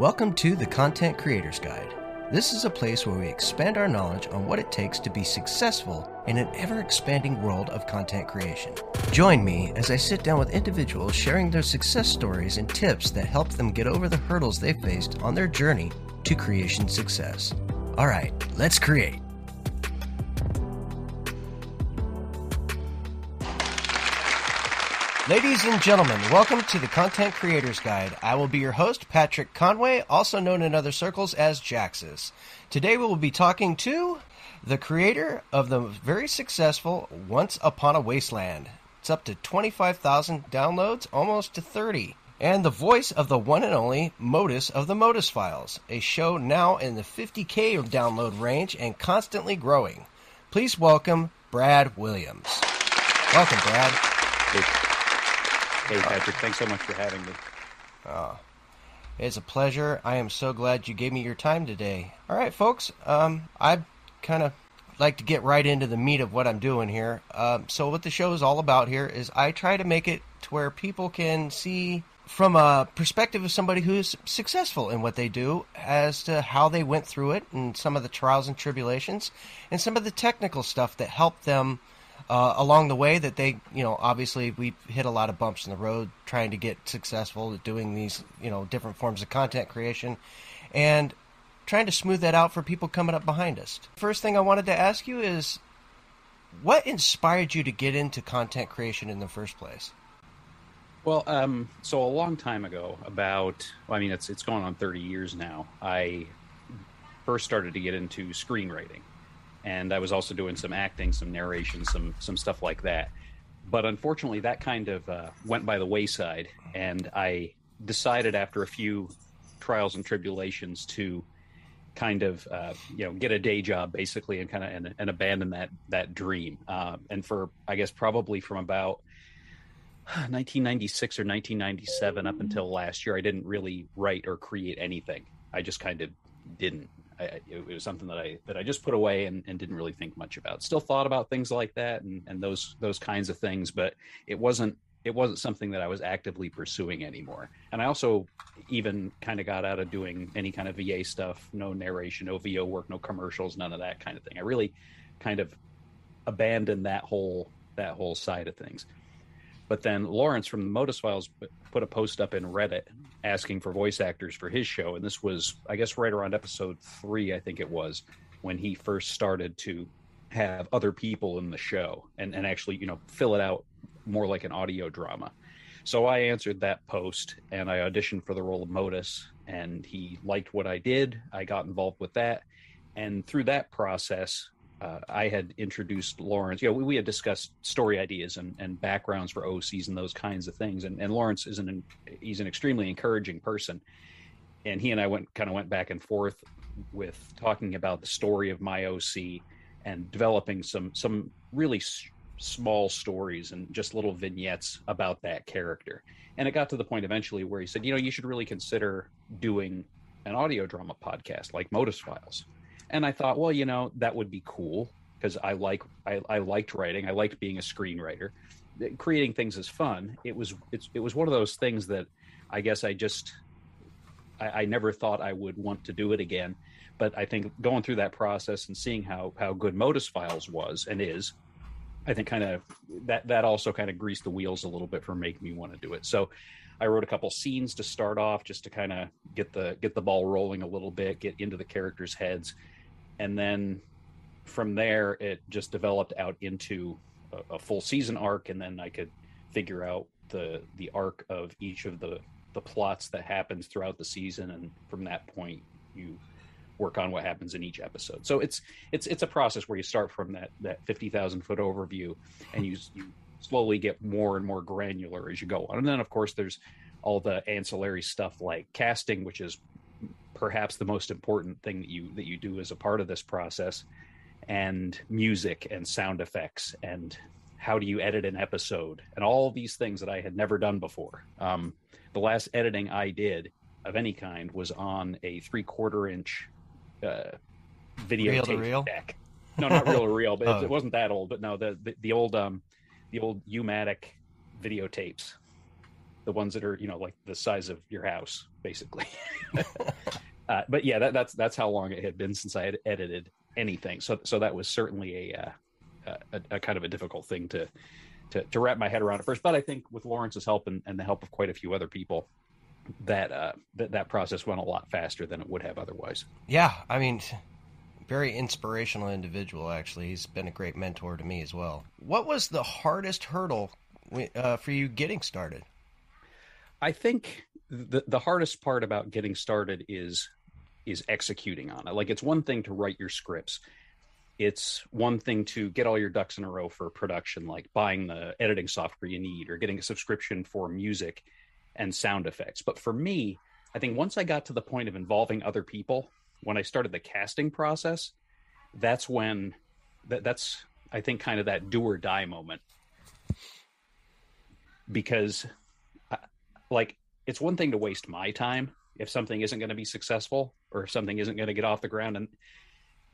Welcome to the Content Creators Guide. This is a place where we expand our knowledge on what it takes to be successful in an ever expanding world of content creation. Join me as I sit down with individuals sharing their success stories and tips that help them get over the hurdles they faced on their journey to creation success. All right, let's create. Ladies and gentlemen, welcome to the Content Creators Guide. I will be your host, Patrick Conway, also known in other circles as Jaxus. Today we will be talking to the creator of the very successful Once Upon a Wasteland. It's up to 25,000 downloads, almost to 30. And the voice of the one and only Modus of the Modus Files, a show now in the 50k download range and constantly growing. Please welcome Brad Williams. Welcome, Brad. Hey, Patrick, thanks so much for having me. Uh, it's a pleasure. I am so glad you gave me your time today. All right, folks. Um, I kind of like to get right into the meat of what I'm doing here. Um, so, what the show is all about here is I try to make it to where people can see from a perspective of somebody who's successful in what they do as to how they went through it and some of the trials and tribulations and some of the technical stuff that helped them uh, along the way that they, you know, obviously we hit a lot of bumps in the road trying to get successful at doing these, you know, different forms of content creation and trying to smooth that out for people coming up behind us. First thing I wanted to ask you is what inspired you to get into content creation in the first place? Well, um, so a long time ago, about well, I mean, it's it's going on thirty years now. I first started to get into screenwriting, and I was also doing some acting, some narration, some some stuff like that. But unfortunately, that kind of uh, went by the wayside, and I decided after a few trials and tribulations to kind of uh, you know get a day job basically and kind of and, and abandon that that dream. Uh, and for I guess probably from about 1996 or 1997 up until last year, I didn't really write or create anything. I just kind of didn't. I, it was something that I that I just put away and, and, didn't really think much about. Still thought about things like that and, and those those kinds of things, but it wasn't it wasn't something that I was actively pursuing anymore. And I also even kind of got out of doing any kind of VA stuff, no narration, no VO work, no commercials, none of that kind of thing. I really kind of abandoned that whole that whole side of things. But then Lawrence from the Modus Files put a post up in Reddit asking for voice actors for his show, and this was, I guess, right around episode three, I think it was, when he first started to have other people in the show and, and actually, you know, fill it out more like an audio drama. So I answered that post and I auditioned for the role of Modus, and he liked what I did. I got involved with that, and through that process, uh, I had introduced Lawrence. You know, we, we had discussed story ideas and, and, backgrounds for OCs and those kinds of things. And, and Lawrence is an he's an extremely encouraging person, and he and I went kind of went back and forth with talking about the story of my OC and developing some some really s- small stories and just little vignettes about that character. And it got to the point eventually where he said, you know, you should really consider doing an audio drama podcast like Modus Files and I thought, well, you know, that would be cool because I like I, I liked writing. I liked being a screenwriter. Creating things is fun. It was it's, it was one of those things that I guess I just I, I never thought I would want to do it again. But I think going through that process and seeing how how good Modus Files was and is, I think kind of that that also kind of greased the wheels a little bit for making me want to do it. So I wrote a couple scenes to start off just to kind of get the get the ball rolling a little bit, get into the characters' heads and then from there it just developed out into a, a, full season arc. And then i could figure out the the arc of each of the the plots that happens throughout the season. And from that point you work on what happens in each episode. So it's it's it's a process where you start from that that 50,000 foot overview and you you slowly get more and more granular as you go on. And then of course there's all the ancillary stuff like casting which is perhaps the most important thing that you that you do as a part of this process and music and sound effects and how do you edit an episode and all these things that i had never done before um, the last editing i did of any kind was on a three quarter inch uh, video reel deck no not real to real but oh. it, wasn't that old but no the the, the old um the old U-matic videotapes the ones that are you know like the size of your house, basically. uh, but yeah, that, that's that's how long it had been since I had edited anything. So so that was certainly a, uh, a, a kind of a difficult thing to, to to wrap my head around at first. But I think with Lawrence's help and, and the help of quite a few other people, that uh, that that process went a lot faster than it would have otherwise. Yeah, I mean, very inspirational individual. Actually, he's been a great mentor to me as well. What was the hardest hurdle uh, for you getting started? I think the the hardest part about getting started is is executing on it. Like it's one thing to write your scripts. It's one thing to get all your ducks in a row for production, like buying the editing software you need or getting a subscription for music and sound effects. But for me, I think once I got to the point of involving other people, when I started the casting process, that's when that, that's I think kind of that do or die moment. Because like it's one thing to waste my time if something isn't going to be successful or if something isn't going to get off the ground and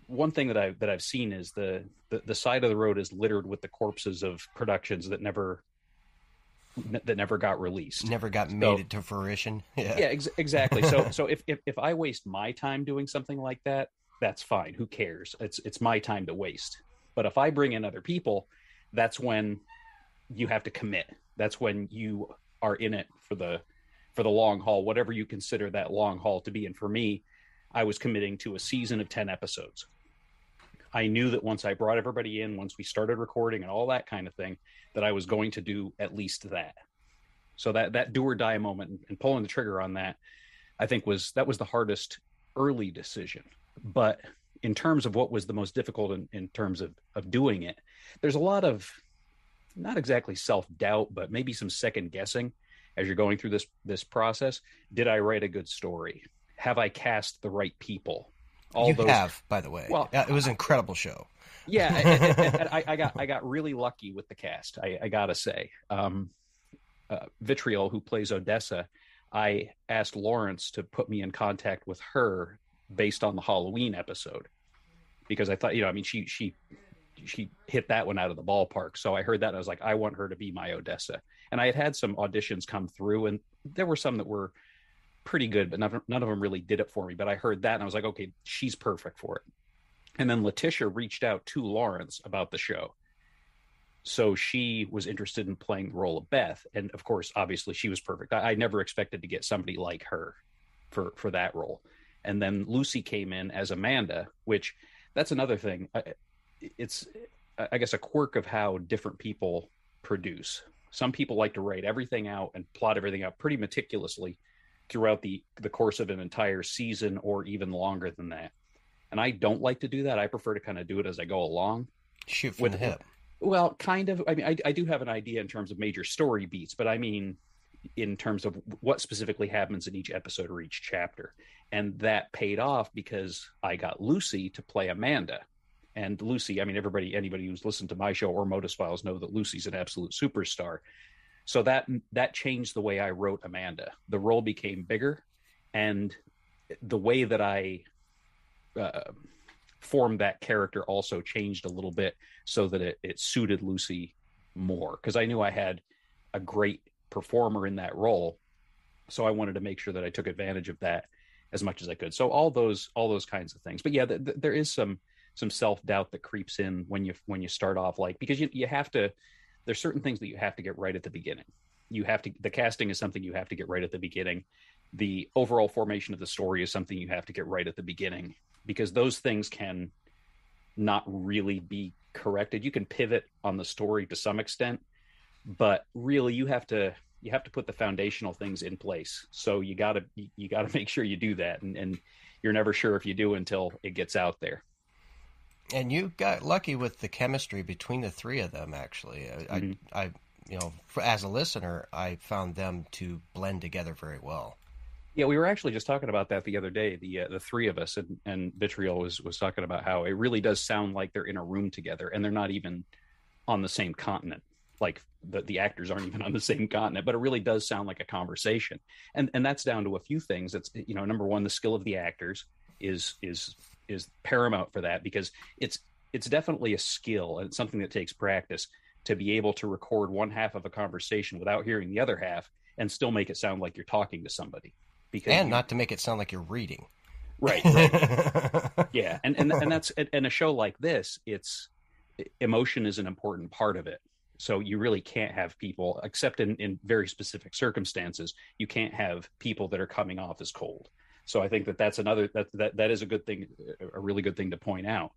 one thing that I that I've seen is the, the the side of the road is littered with the corpses of productions that never that never got released. Never got made it to fruition. Yeah, yeah ex- exactly. So, so if, if if I waste my time doing something like that, that's fine. Who cares? It's it's my time to waste. But if I bring in other people, that's when you have to commit. That's when you are in it for the for the long haul, whatever you consider that long haul to be. And for me, I was committing to a season of ten episodes. I knew that once I brought everybody in, once we started recording and all that kind of thing, that I was going to do at least that. So that that do or die moment and pulling the trigger on that, I think was that was the hardest early decision. But in terms of what was the most difficult in, in terms of of doing it, there's a lot of not exactly self doubt, but maybe some second guessing as you're going through this this process. Did I write a good story? Have I cast the right people? All you those... have, by the way. Well, it was an incredible show. Yeah, and, and, and I, I, got I got really lucky with the cast. I, I gotta say, um, uh, Vitriol, who plays Odessa, I asked Lawrence to put me in contact with her based on the Halloween episode because I thought, you know, I mean, she she she hit that one out of the ballpark. So I heard that I was like, I want her to be my Odessa. And I had had some auditions come through, and there were some that were pretty good, but none, none of them really did it for me. But I heard that and I was like, okay, she's perfect for it. And then Letitia reached out to Lawrence about the show. So she was interested in playing the role of Beth. And of course, obviously, she was perfect. I, I never expected to get somebody like her for, for that role. And then Lucy came in as Amanda, which that's another thing. It's, I guess, a quirk of how different people produce. Some people like to write everything out and plot everything out pretty meticulously throughout the the course of an entire season or even longer than that. And I don't like to do that. I prefer to kind of do it as I go along. Shoot from with, the hip. Well, kind of. I mean, I, I do have an idea in terms of major story beats, but I mean, in terms of what specifically happens in each episode or each chapter. And that paid off because I got Lucy to play Amanda. And Lucy, I mean, everybody, anybody who's listened to my show or Modus Files know that Lucy's an absolute superstar. So that that changed the way I wrote Amanda. The role became bigger, and the way that I uh, formed that character also changed a little bit so that it, it suited Lucy more because I knew I had a great performer in that role. So I wanted to make sure that I took advantage of that as much as I could. So all those all those kinds of things. But yeah, th- th- there is some some self doubt that creeps in when you when you start off like because you you have to there's certain things that you have to get right at the beginning. You have to the casting is something you have to get right at the beginning. The overall formation of the story is something you have to get right at the beginning because those things can not really be corrected. You can pivot on the story to some extent, but really you have to you have to put the foundational things in place. So you got to you got to make sure you do that and and you're never sure if you do until it gets out there. And you got lucky with the chemistry between the three of them. Actually, mm-hmm. I, I, you know, as a listener, I found them to blend together very well. Yeah, we were actually just talking about that the other day. The uh, the three of us and, and Vitriol was was talking about how it really does sound like they're in a room together, and they're not even on the same continent. Like the the actors aren't even on the same continent, but it really does sound like a conversation. And and that's down to a few things. That's you know, number one, the skill of the actors is is is paramount for that because it's it's definitely a skill and it's something that takes practice to be able to record one half of a conversation without hearing the other half and still make it sound like you're talking to somebody. Because and not to make it sound like you're reading. Right. right. yeah, and and and that's and a show like this, it's emotion is an important part of it. So you really can't have people, except in in very specific circumstances, you can't have people that are coming off as cold. So I think that that's another that that that is a good thing, a really good thing to point out.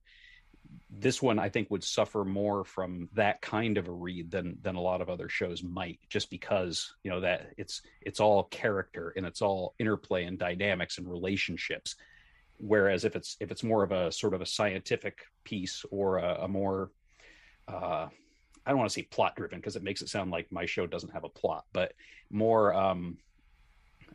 This one I think would suffer more from that kind of a read than than a lot of other shows might, just because you know that it's it's all character and it's all interplay and dynamics and relationships. Whereas if it's if it's more of a sort of a scientific piece or a, a more uh, I don't want to say plot driven because it makes it sound like my show doesn't have a plot, but more um,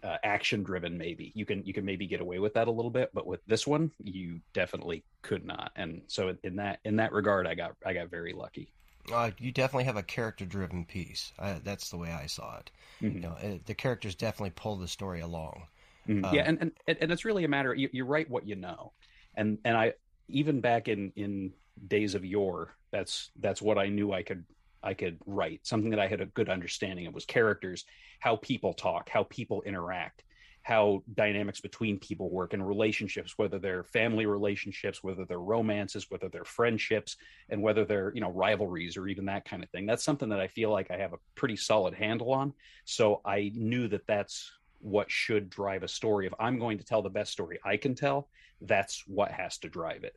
uh, action driven maybe. You can you can maybe get away with that a little bit but with this one you definitely could not. And so in that in that regard i got i got very lucky. Uh, you definitely have a character driven piece. Uh, that's the way i saw it. Mm-hmm. you know it, the characters definitely pull the story along. Mm-hmm. yeah and, and and it's really a matter you, you write what you know. And and i even back in in days of yore that's that's what i knew i could I could write, something that I had a good understanding of was characters, how people talk, how people interact, how dynamics between people work and relationships, whether they're family relationships, whether they're romances, whether they're friendships, and whether they're, you know, rivalries or even that kind of thing. That's something that I feel like I have a pretty solid handle on. So I knew that that's what should drive a story. If I'm going to tell the best story I can tell, that's what has to drive it.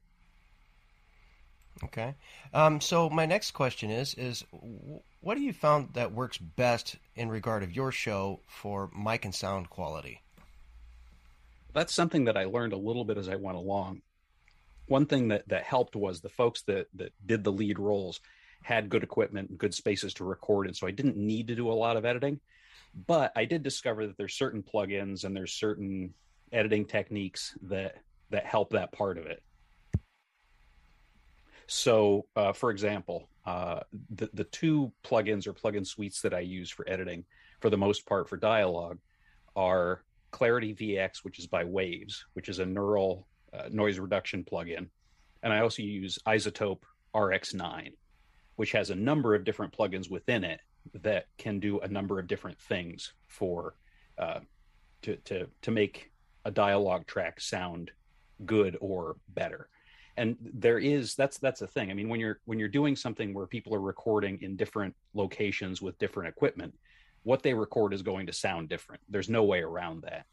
Okay. Um, so my next question is is what do you found that works best in regard of your show for mic and sound quality? That's something that I learned a little bit as I went along. One thing that that helped was the folks that that did the lead roles had good equipment and good spaces to record and so I didn't need to do a lot of editing. But I did discover that there's certain plugins and there's certain editing techniques that that help that part of it so, uh, for example, uh, the the two plugins or plugin suites that I use for editing, for the most part, for dialogue, are Clarity VX, which is by Waves, which is a neural uh, noise reduction plugin, and I also use iZotope RX9, which has a number of different plugins within it that can do a number of different things for uh, to to to make a dialogue track sound good or better and there is that's that's the thing. I mean when you're when you're doing something where people are recording in different locations with different equipment what they record is going to sound different. There's no way around that.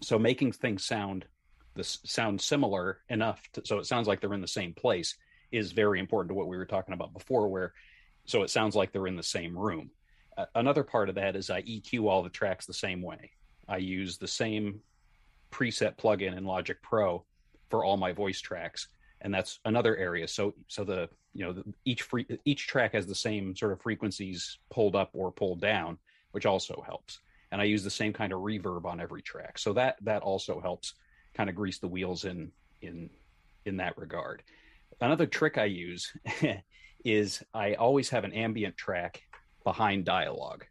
So making things sound this sound similar enough to, so it sounds like they're in the same place is very important to what we were talking about before where so it sounds like they're in the same room. Uh, another part of that is i eq all the tracks the same way. I use the same preset plugin in logic pro for all my voice tracks and that's another area. So so the you know the, each free each track has the same sort of frequencies pulled up or pulled down, which also helps. And I use the same kind of reverb on every track, so that that also helps kind of grease the wheels in in in that regard. Another trick I use is I always have an ambient track behind dialogue.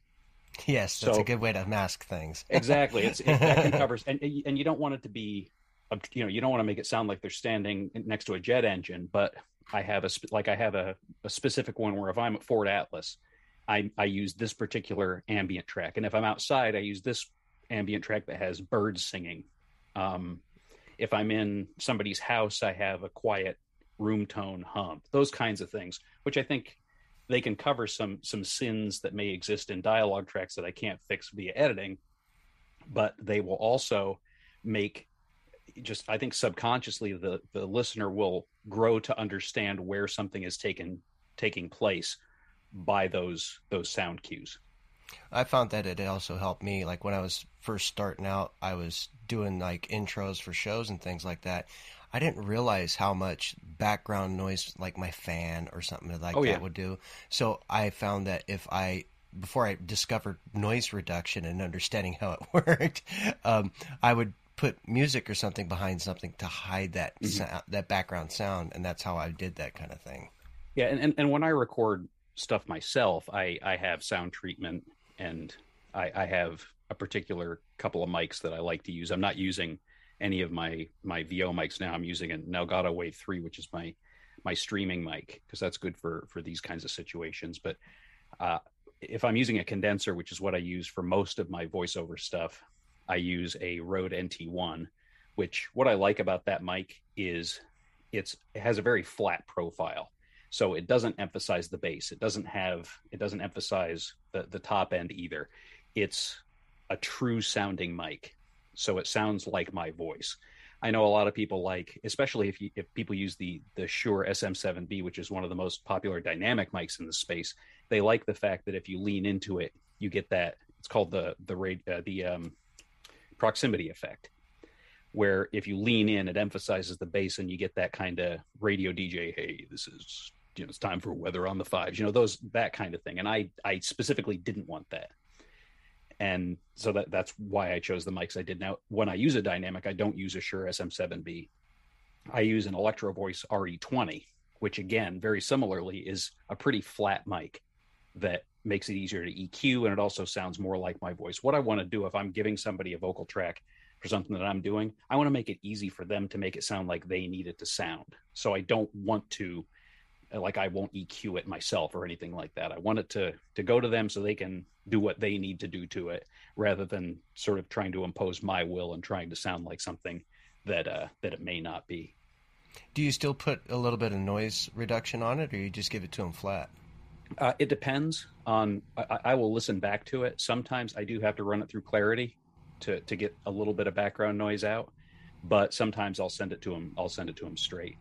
Yes, that's so, a good way to mask things. exactly, it's, it, that can covers, and and you don't want it to be you know you don't want to make it sound like they're standing next to a jet engine but i have a like i have a, a specific one where if i'm at Fort Atlas I, I use this particular ambient track. And if i'm outside i use this ambient track that has birds singing. Um, if i'm in somebody's house i have a quiet room tone hum those kinds of things which i think they can cover some some sins that may exist in dialogue tracks that i can't fix via editing but they will also make just I think subconsciously the the listener will grow to understand where something is taken taking place by those those sound cues. I found that it also helped me. Like when I was first starting out, I was doing like intros for shows and things like that. I didn't realize how much background noise, like my fan or something like oh, that, yeah. would do. So I found that if I before I discovered noise reduction and understanding how it worked, um, I would put music or something behind something to hide that mm-hmm. sound, that background sound, and that's how I did that kind of thing. Yeah, and, and, and when I record stuff myself, I I have sound treatment and I, I have a particular couple of mics that I like to use. I'm not using any of my my VO mics now. I'm using an Elgato Wave Three, which is my my streaming mic because that's good for for these kinds of situations. But uh, if I'm using a condenser, which is what I use for most of my voiceover stuff, I use a Rode NT1, which what I like about that mic is it's it has a very flat profile. So it doesn't emphasize the bass. It doesn't have it doesn't emphasize the the top end either. It's a true sounding mic. So it sounds like my voice. I know a lot of people like, especially if you, if people use the the Shure SM7B, which is one of the most popular dynamic mics in the space. They like the fact that if you lean into it, you get that. It's called the the uh, the um, proximity effect, where if you lean in, it emphasizes the bass, and you get that kind of radio DJ. Hey, this is you know it's time for weather on the fives. You know those that kind of thing. And I I specifically didn't want that and so that that's why I chose the mics I did. Now, when I use a dynamic, I don't use a Shure SM7B. I use an Electro Voice RE20, which again, very similarly, is a pretty flat mic that makes it easier to EQ, and it also sounds more like my voice. What I want to do if I'm giving somebody a vocal track for something that I'm doing, I want to make it easy for them to make it sound like they need it to sound. So I don't want to like I won't EQ it myself or anything like that. I want it to to go to them so they can do what they need to do to it, rather than sort of trying to impose my will and trying to sound like something that uh, that it may not be. Do you still put a little bit of noise reduction on it, or you just give it to them flat? Uh, it depends on. I, I, will listen back to it. Sometimes I do have to run it through Clarity to to get a little bit of background noise out, but sometimes I'll send it to them. I'll send it to them straight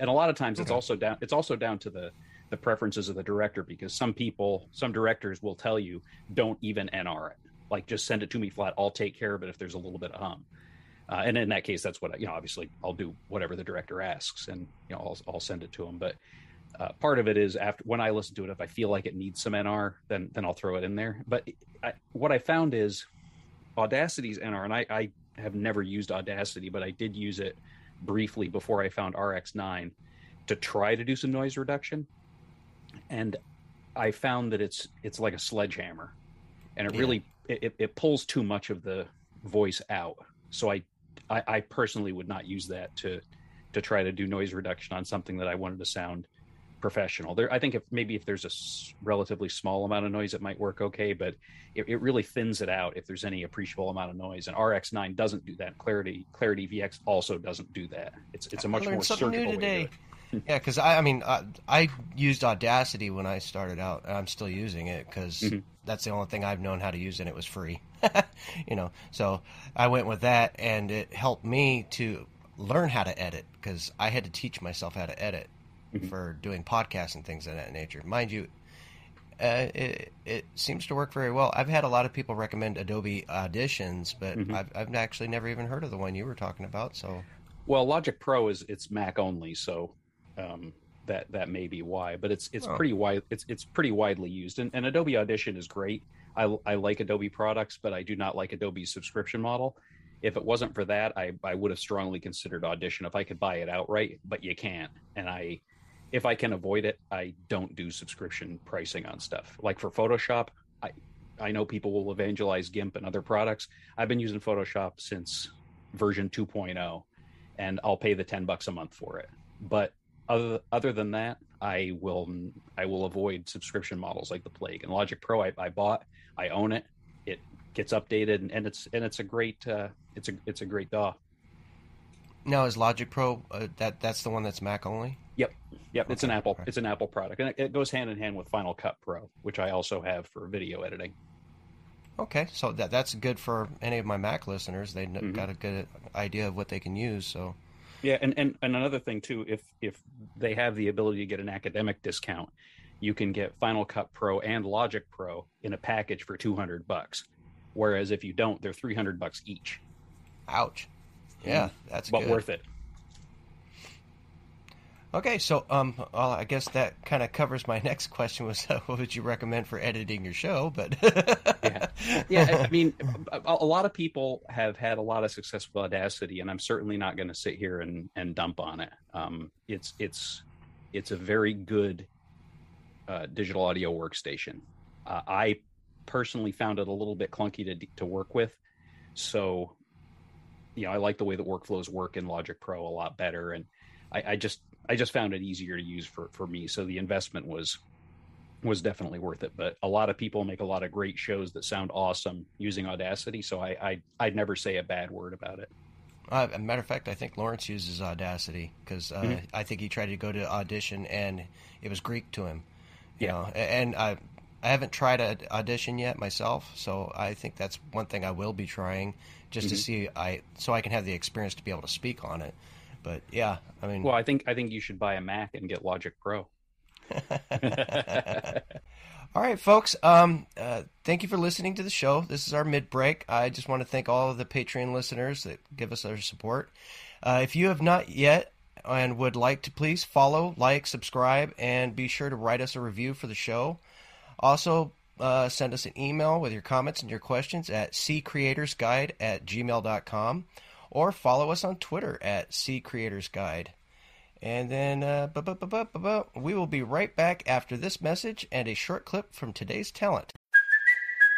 and a lot of times okay. it's also down it's also down to the the preferences of the director because some people some directors will tell you don't even nr it like just send it to me flat i'll take care of it if there's a little bit of hum uh, and in that case that's what I, you know obviously i'll do whatever the director asks and you know i'll, I'll send it to him but uh, part of it is after when i listen to it if i feel like it needs some nr then then i'll throw it in there but I, what i found is audacity's nr and I, I have never used audacity but i did use it briefly before I found RX9 to try to do some noise reduction, and I found that it's it's like a sledgehammer, and it yeah. really it, it pulls too much of the voice out. So I, I I personally would not use that to to try to do noise reduction on something that I wanted to sound professional. There, I think if maybe if there's a s- relatively small amount of noise, it might work okay, but it, it, really thins it out if there's any appreciable amount of noise. And RX9 doesn't do that. Clarity Clarity VX also doesn't do that. It's it's a much more surgical new today. yeah, because I, I mean, I, I, used Audacity when I started out, and I'm still using it because mm-hmm. that's the only thing I've known how to use, and it was free. you know, so I went with that, and it helped me to learn how to edit because I had to teach myself how to edit mm-hmm. for doing podcasts and things of that nature. Mind you, uh, it, it seems to work very well. I've had a lot of people recommend Adobe Auditions, but mm-hmm. I've, I've actually never even heard of the one you were talking about. So, well, Logic Pro is it's Mac only, so um, that that may be why. But it's it's oh. pretty wide. It's it's pretty widely used, and, and Adobe Audition is great. I, I like Adobe products, but I do not like Adobe's subscription model. If it wasn't for that, I, I would have strongly considered Audition if I could buy it outright, but you can't. And I if I can avoid it, I don't do subscription pricing on stuff. Like for Photoshop, I I know people will evangelize GIMP and other products. I've been using Photoshop since version 2.0 and I'll pay the 10 bucks a month for it. But other other than that, I will I will avoid subscription models like the plague. And Logic Pro I, I bought, I own it. It gets updated and, and it's and it's a great uh, it's a it's a great DAW. Now is Logic Pro uh, that that's the one that's Mac only? Yep, yep. Okay. It's an Apple. It's an Apple product, and it, it, goes hand in hand with Final Cut Pro, which I also have for video editing. Okay, so that that's good for any of my Mac listeners. They mm-hmm. got a good idea of what they can use. So, yeah, and, and and another thing too, if if they have the ability to get an academic discount, you can get Final Cut Pro and Logic Pro in a package for two hundred bucks. Whereas if you don't, they're three hundred bucks each. Ouch. Yeah, that's but good. worth it. Okay, so um, well, I guess that kind of covers my next question. Was uh, what would you recommend for editing your show? But yeah, yeah. I mean, a, lot of people have had a lot of success with Audacity, and I'm certainly not going to sit here and, and dump on it. Um, it's it's it's a very good uh, digital audio workstation. Uh, I personally found it a little bit clunky to to work with, so you know I like the way the workflows work in Logic Pro a lot better, and I, I just I just found it easier to use for for me. So the investment was was definitely worth it. But a lot of people make a lot of great shows that sound awesome using Audacity, so I, I I'd never say a bad word about it. Uh, a matter of fact, I think Lawrence uses Audacity because uh, mm-hmm. I think he tried to go to audition and it was Greek to him. You yeah. know, and I I haven't tried an audition yet myself, so I think that's one thing I will be trying just mm-hmm. to see I so I can have the experience to be able to speak on it. But yeah, I mean, well, I think I think you should buy a Mac and get Logic Pro. all right, folks. Um, uh, thank you for listening to the show. This is our mid break. I just want to thank all of the Patreon listeners that give us their support. Uh, if you have not yet and would like to please follow, like, subscribe, and be sure to write us a review for the show. Also, uh, send us an email with your comments and your questions at ccreatorsguide at gmail.com or follow us on Twitter at ccreatorsguide. And then uh, we will be right back after this message and a short clip from today's talent.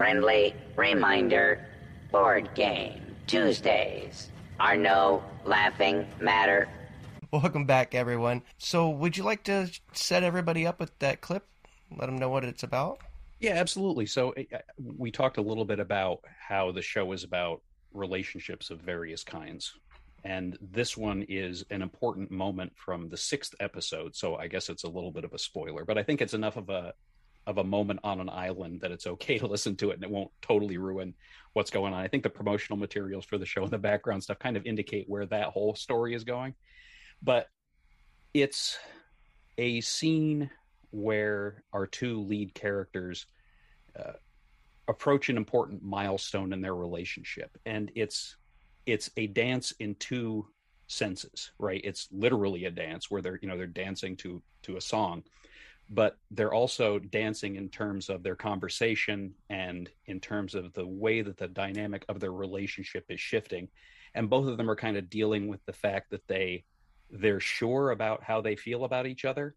Friendly reminder board game Tuesdays are no laughing matter. Welcome back, everyone. So, would you like to set everybody up with that clip? Let them know what it's about? Yeah, absolutely. So, eh, eh, we talked a little bit about how the show is about relationships of various kinds. And this one is an important moment from the sixth episode. So, I guess it's a little bit of a spoiler, but I think it's enough of a of a moment on an island that it's okay to listen to it and it won't totally ruin what's going on. I think the promotional materials for the show and the background stuff kind of indicate where that whole story is going. But it's a scene where our two lead characters uh, approach an important milestone in their relationship and it's it's a dance in two senses right it's literally a dance where they're you know they're dancing to to a song but they're also dancing in terms of their conversation and in terms of the way that the dynamic of their relationship is shifting. And both of them are kind of dealing with the fact that they they're sure about how they feel about each other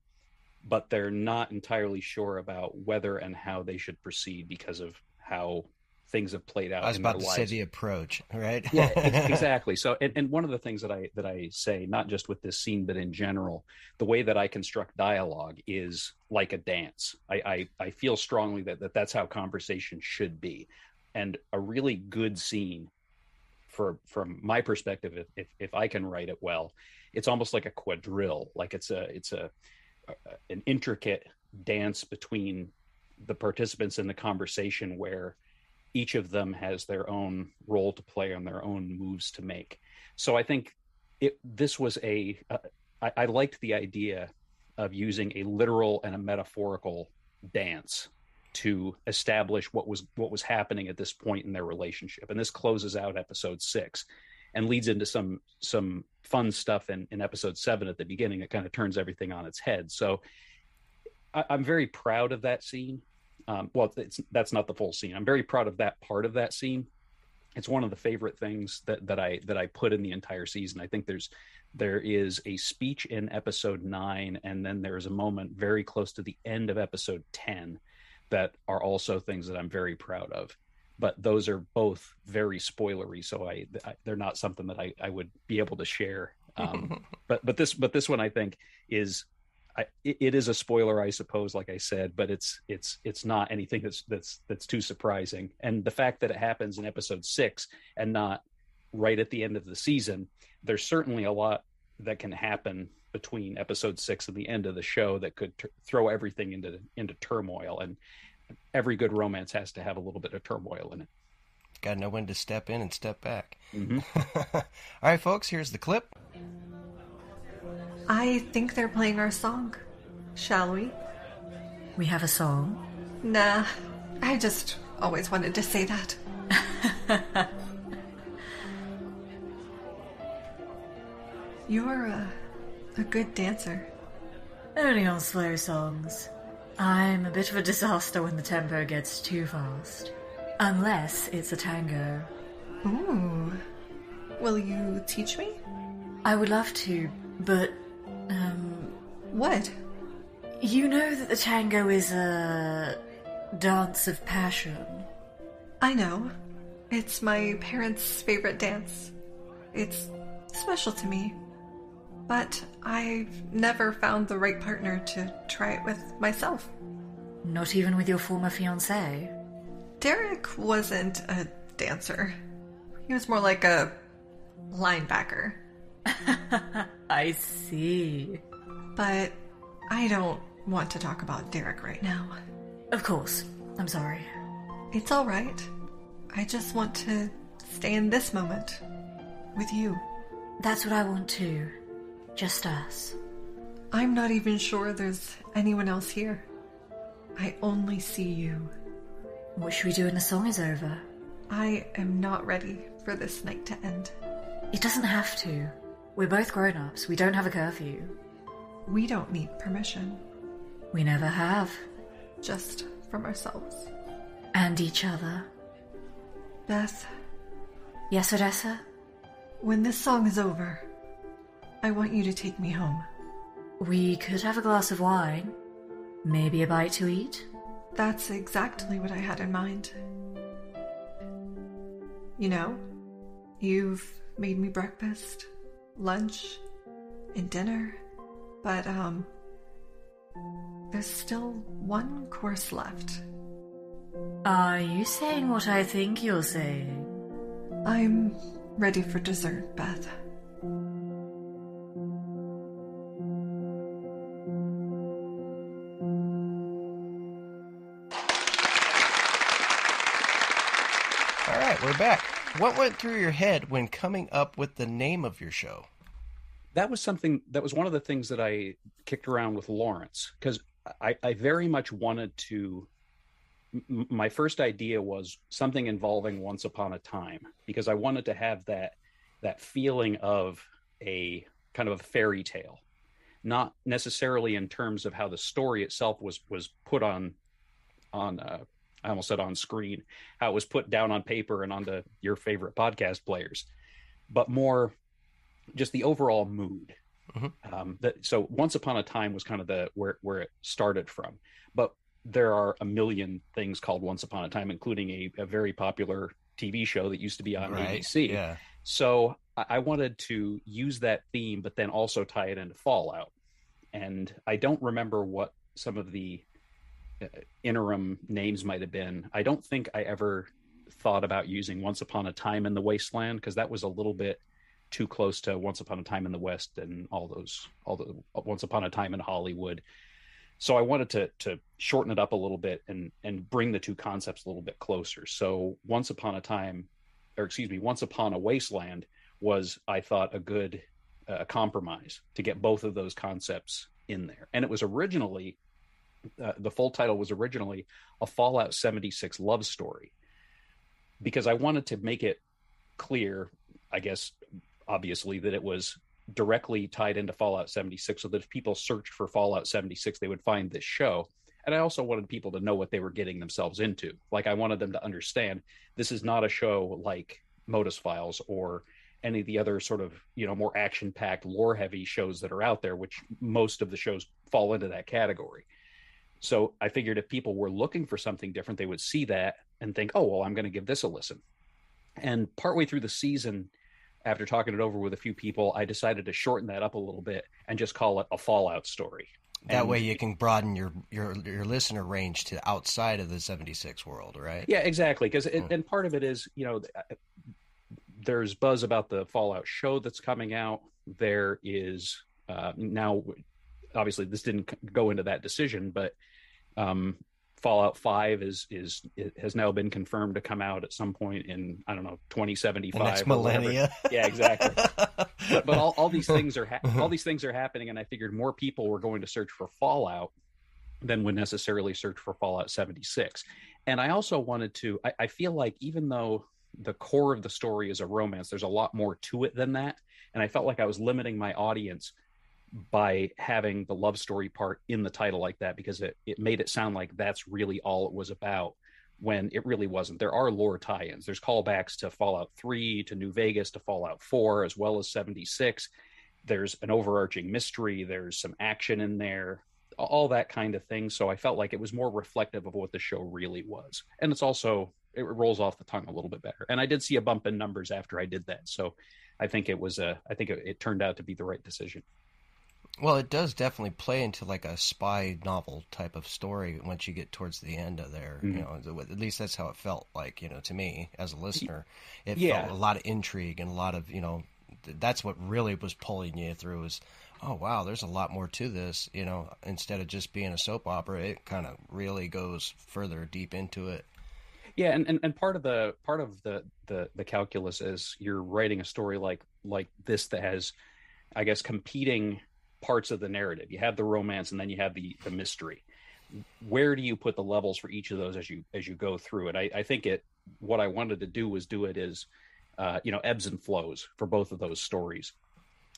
but they're not entirely sure about whether and how they should proceed because of how things have played out. I was about to lives. say the approach, right? yeah, exactly. So, and, and one of the things that I that I say, not just with this scene, but in general, the way that I construct dialogue is like a dance. I I, I feel strongly that, that that's how conversation should be, and a really good scene, for from my perspective, if if, if I can write it well, it's almost like a quadrille. Like it's a it's a, a an intricate dance between the participants in the conversation where each of them has their own role to play and their own moves to make. So I think it this was a uh, I, I liked the idea of using a literal and a metaphorical dance to establish what was what was happening at this point in their relationship. And this closes out episode six and leads into some some fun stuff in, in episode seven at the beginning. That kind of turns everything on its head. So I, i'm very proud of that scene um, well, that's not the full scene. I'm very proud of that part of that scene. It's one of the favorite things that that I that I put in the entire season. I think there's there is a speech in episode nine, and then there's a moment very close to the end of episode ten that are also things that I'm very proud of. But those are both very spoilery, so I, I they're not something that I, I would be able to share. Um, but but this but this one I think is I, it is a spoiler, I suppose, like I said, but it's it's it's not anything that's that's that's too surprising. And the fact that it happens in episode six and not right at the end of the season, there's certainly a lot that can happen between episode six and the end of the show that could t- throw everything into into turmoil. And every good romance has to have a little bit of turmoil in it. Got to know when to step in and step back. Mm-hmm. All right, folks, here's the clip. I think they're playing our song. Shall we? We have a song? Nah, I just always wanted to say that. You're a, a good dancer. Only on slow songs. I'm a bit of a disaster when the tempo gets too fast. Unless it's a tango. Ooh. Will you teach me? I would love to, but, um, What? you know that the tango is a dance of passion. I know. It's my parents' favorite dance. It's special to me. But I've never found the right partner to try it with myself. Not even with your former fiance. Derek wasn't a dancer. He was more like a linebacker. I see. But I don't want to talk about Derek right now. Of course. I'm sorry. It's all right. I just want to stay in this moment with you. That's what I want too. Just us. I'm not even sure there's anyone else here. I only see you. What should we do when the song is over? I am not ready for this night to end. It doesn't have to. We're both grown ups. We don't have a curfew. We don't need permission, We never have. just from ourselves. And each other. Beth, Yes, Odessa? when this song is over, I want you to take me home. We could have a glass of wine. Maybe a bite to eat. That's exactly what I had in mind. You know, you've made me breakfast, lunch, and dinner, but, um, there's still one course left. Are you saying what I think you're saying? I'm ready for dessert, Beth. All right, we're back. What went through your head when coming up with the name of your show? that was something that was one of the things that I kicked around with Lawrence because I, I very much wanted to. m- My first idea was something involving Once Upon a Time because I wanted to have that that feeling of a kind of a fairy tale, not necessarily in terms of how the story itself was was put on on. Uh, I almost said on screen, how it was put down on paper and onto your favorite podcast players, but more just the overall mood. Mhm. Um, that so once upon a time was kind of the where where it started from, but there are a million things called Once Upon a Time, including a, a very popular TV show that used to be on right? ABC. Yeah. So I I wanted to use that theme, but then also tie it into Fallout. And I don't remember what some of the interim names might have been. I don't think I ever thought about using Once Upon a Time in the Wasteland because that was a little bit too close to Once Upon a Time in the West and all those, all the Once Upon a Time in Hollywood. So I wanted to to shorten it up a little bit and and bring the two concepts a little bit closer. So Once Upon a Time, or excuse me, Once Upon a Wasteland was I thought a good uh, compromise to get both of those concepts in there. And it was originally uh, the full title was originally a Fallout 76 love story because I wanted to make it clear, I guess, obviously, that it was directly tied into Fallout 76 so that if people searched for Fallout 76, they would find this show. And I also wanted people to know what they were getting themselves into. Like, I wanted them to understand this is not a show like Modus Files or any of the other sort of, you know, more action packed, lore heavy shows that are out there, which most of the shows fall into that category. So I figured if people were looking for something different, they would see that and think, oh, well, I'm going to give this a listen. And partway through the season, after talking it over with a few people, I decided to shorten that up a little bit and just call it a Fallout story. That And- way you can broaden your, your your listener range to outside of the 76 world, right? Yeah, exactly. Because Hmm. and part of it is, you know, there's buzz about the Fallout show that's coming out. There is uh, now, obviously, this didn't go into that decision, but um, Fallout Five is is it has now been confirmed to come out at some point in I don't know 2075 The next millennia. Yeah, exactly. but, but all, all these things are ha- all these things are happening, and I figured more people were going to search for Fallout than would necessarily search for Fallout 76. And I also wanted to. I, I feel like even though the core of the story is a romance, there's a lot more to it than that. And I felt like I was limiting my audience by having the love story part in the title like that because it, it made it sound like that's really all it was about when it really wasn't. There are lore tie ins, there's callbacks to Fallout 3, to New Vegas, to Fallout 4, as well as 76. There's an overarching mystery, there's some action in there, all that kind of thing. So I felt like it was more reflective of what the show really was. And it's also, it rolls off the tongue a little bit better. And I did see a bump in numbers after I did that. So I think it was a, I think it, it turned out to be the right decision. Well, it does definitely play into like a spy novel type of story once you get towards the end of there. Mm-hmm. You know, at least that's how it felt like. You know, to me as a listener, it yeah. felt a lot of intrigue and a lot of you know, that's what really was pulling you through. Is oh wow, there's a lot more to this. You know, instead of just being a soap opera, it kind of really goes further deep into it. Yeah, and, and, and part of the part of the, the the calculus is you're writing a story like like this that has, I guess, competing parts of the narrative. You have the romance, and then you have the the mystery. Where do you put the levels for each of those as you as you go through it? I, I think it. What I wanted to do was do it as, uh, you know, ebbs and flows for both of those stories.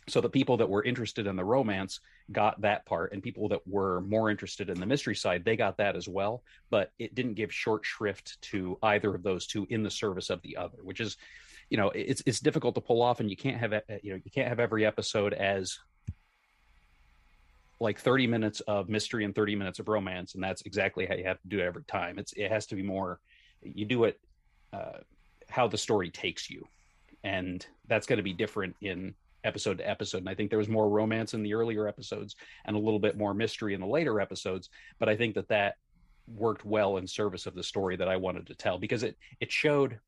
So the people that were interested in the romance got that part, and people that were more interested in the mystery side, they got that as well. But it didn't give short shrift to either of those two in the service of the other, which is, you know, it's it's difficult to pull off, and you can't have you know you can't have every episode as like 30 minutes of mystery and 30 minutes of romance and that's exactly how you have to do it every time. It's it has to be more you do it uh, how the story takes you. And that's going to be different in episode to episode. And i think there was more romance in the earlier episodes and a little bit more mystery in the later episodes but i think that that worked well in service of the story that i wanted to tell because it it showed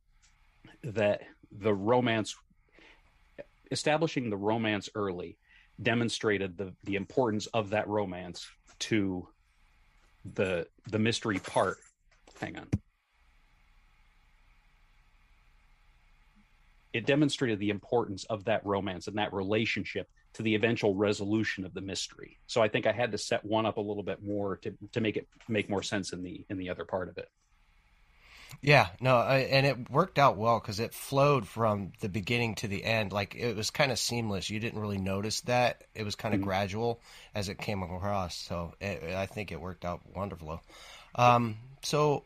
that the romance establishing the romance early demonstrated the the importance of that romance to the the mystery part. Hang on. It demonstrated the importance of that romance and that relationship to the eventual resolution of the mystery. So I think I had to set one up a little bit more to to make it make more sense in the in the other part of it. Yeah, no, I, and it worked out well because it flowed from the beginning to the end. Like it was kind of seamless. You didn't really notice that. It was kind of mm-hmm. gradual as it came across. So it, I think it worked out wonderful. Um, so,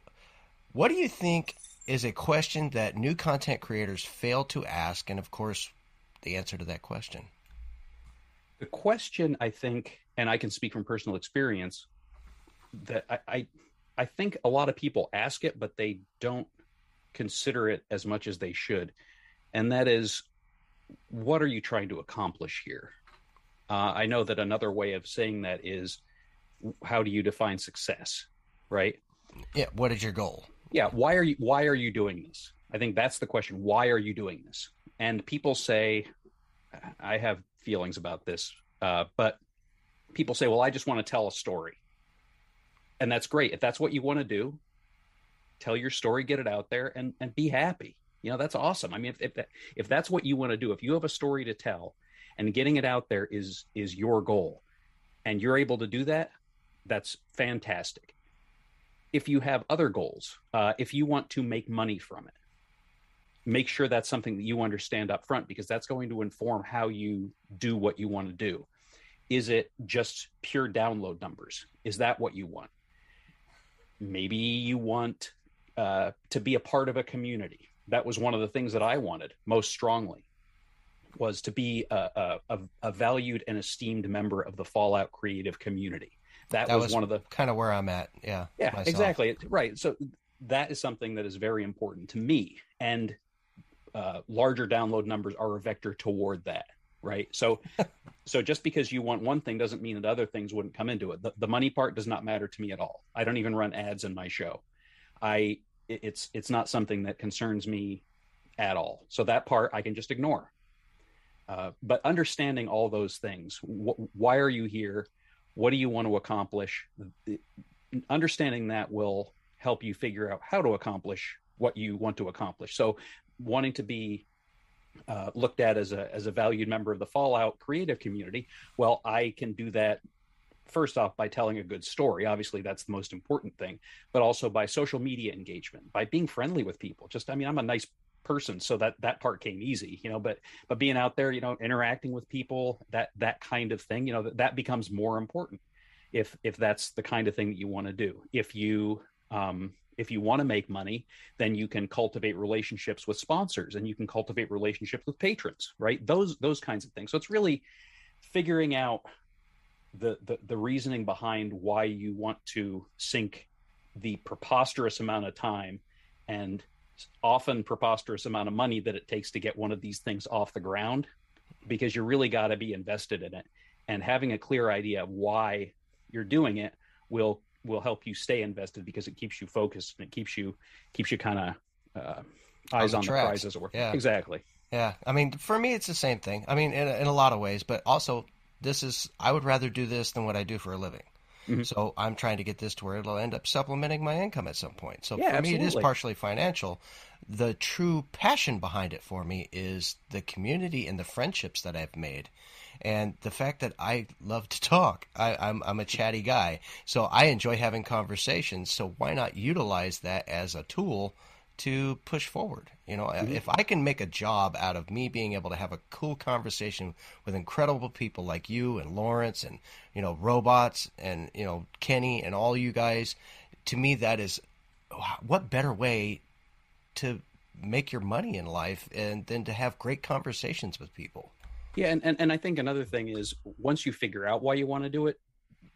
what do you think is a question that new content creators fail to ask? And of course, the answer to that question. The question, I think, and I can speak from personal experience, that I, I I think a lot of people ask it, but they don't consider it as much as they should. And that is, what are you trying to accomplish here? Uh, I know that another way of saying that is, how do you define success? Right? Yeah. What is your goal? Yeah. Why are you Why are you doing this? I think that's the question. Why are you doing this? And people say, I have feelings about this, uh, but people say, well, I just want to tell a story and that's great. If that's what you want to do tell your story get it out there and and be happy. You know that's awesome. I mean if if, that, if that's what you want to do if you have a story to tell and getting it out there is is your goal and you're able to do that that's fantastic. If you have other goals uh, if you want to make money from it make sure that's something that you understand up front because that's going to inform how you do what you want to do. Is it just pure download numbers? Is that what you want maybe you want uh, to be a part of a community. That was one of the things that I wanted most strongly was to be a, a, a valued and esteemed member of the Fallout creative community. That, that was, was, one of the kind of where I'm at. Yeah. Yeah, myself. exactly. Right. So that is something that is very important to me. And uh, larger download numbers are a vector toward that right? So so just because you want one thing doesn't mean that other things wouldn't come into it. The, the money part does not matter to me at all. I don't even run ads in my show. I it's it's not something that concerns me at all. So that part i can just ignore. Uh, but understanding all those things wh- why are you here? What do you want to accomplish? Understanding that will help you figure out how to accomplish what you want to accomplish. So wanting to be uh, looked at as a as a valued member of the Fallout creative community, well, I can do that first off by telling a good story. Obviously, that's the most important thing, but also by social media engagement, by being friendly with people. Just, I mean, I'm a nice person so that that part came easy you know but but being out there you know interacting with people that that kind of thing you know that, that becomes more important if if that's the kind of thing that you want to do if you um if you want to make money then you can cultivate relationships with sponsors and you can cultivate relationships with patrons right? Those those kinds of things. So it's really figuring out the the, the reasoning behind why you want to sink the preposterous amount of time and often preposterous amount of money that it takes to get one of these things off the ground because you really got to be invested in it. And having a clear idea of why you're doing it will will help you stay invested because it keeps you focused and it keeps you keeps you kind of uh, eyes on, on the, the prize as it were. Yeah. Exactly. Yeah. I mean for me it's the same thing. I mean in, in a lot of ways but also this is i would rather do this than what i do for a living Mm-hmm. So I'm trying to get this to where it'll end up supplementing my income at some point. So yeah, for absolutely. me, it is partially financial. The true passion behind it for me is the community and the friendships that I've made. And the fact that I love to talk, I, I'm, I'm a chatty guy, so I enjoy having conversations. So why not utilize that as a tool to push forward. You know, mm-hmm. if I can make a job out of me being able to have a cool conversation with incredible people like you and Lawrence and you know robots and you know Kenny and all you guys, to me that is what better way to make your money in life and than to have great conversations with people. Yeah, and, and, and I think another thing is once you figure out why you want to do it,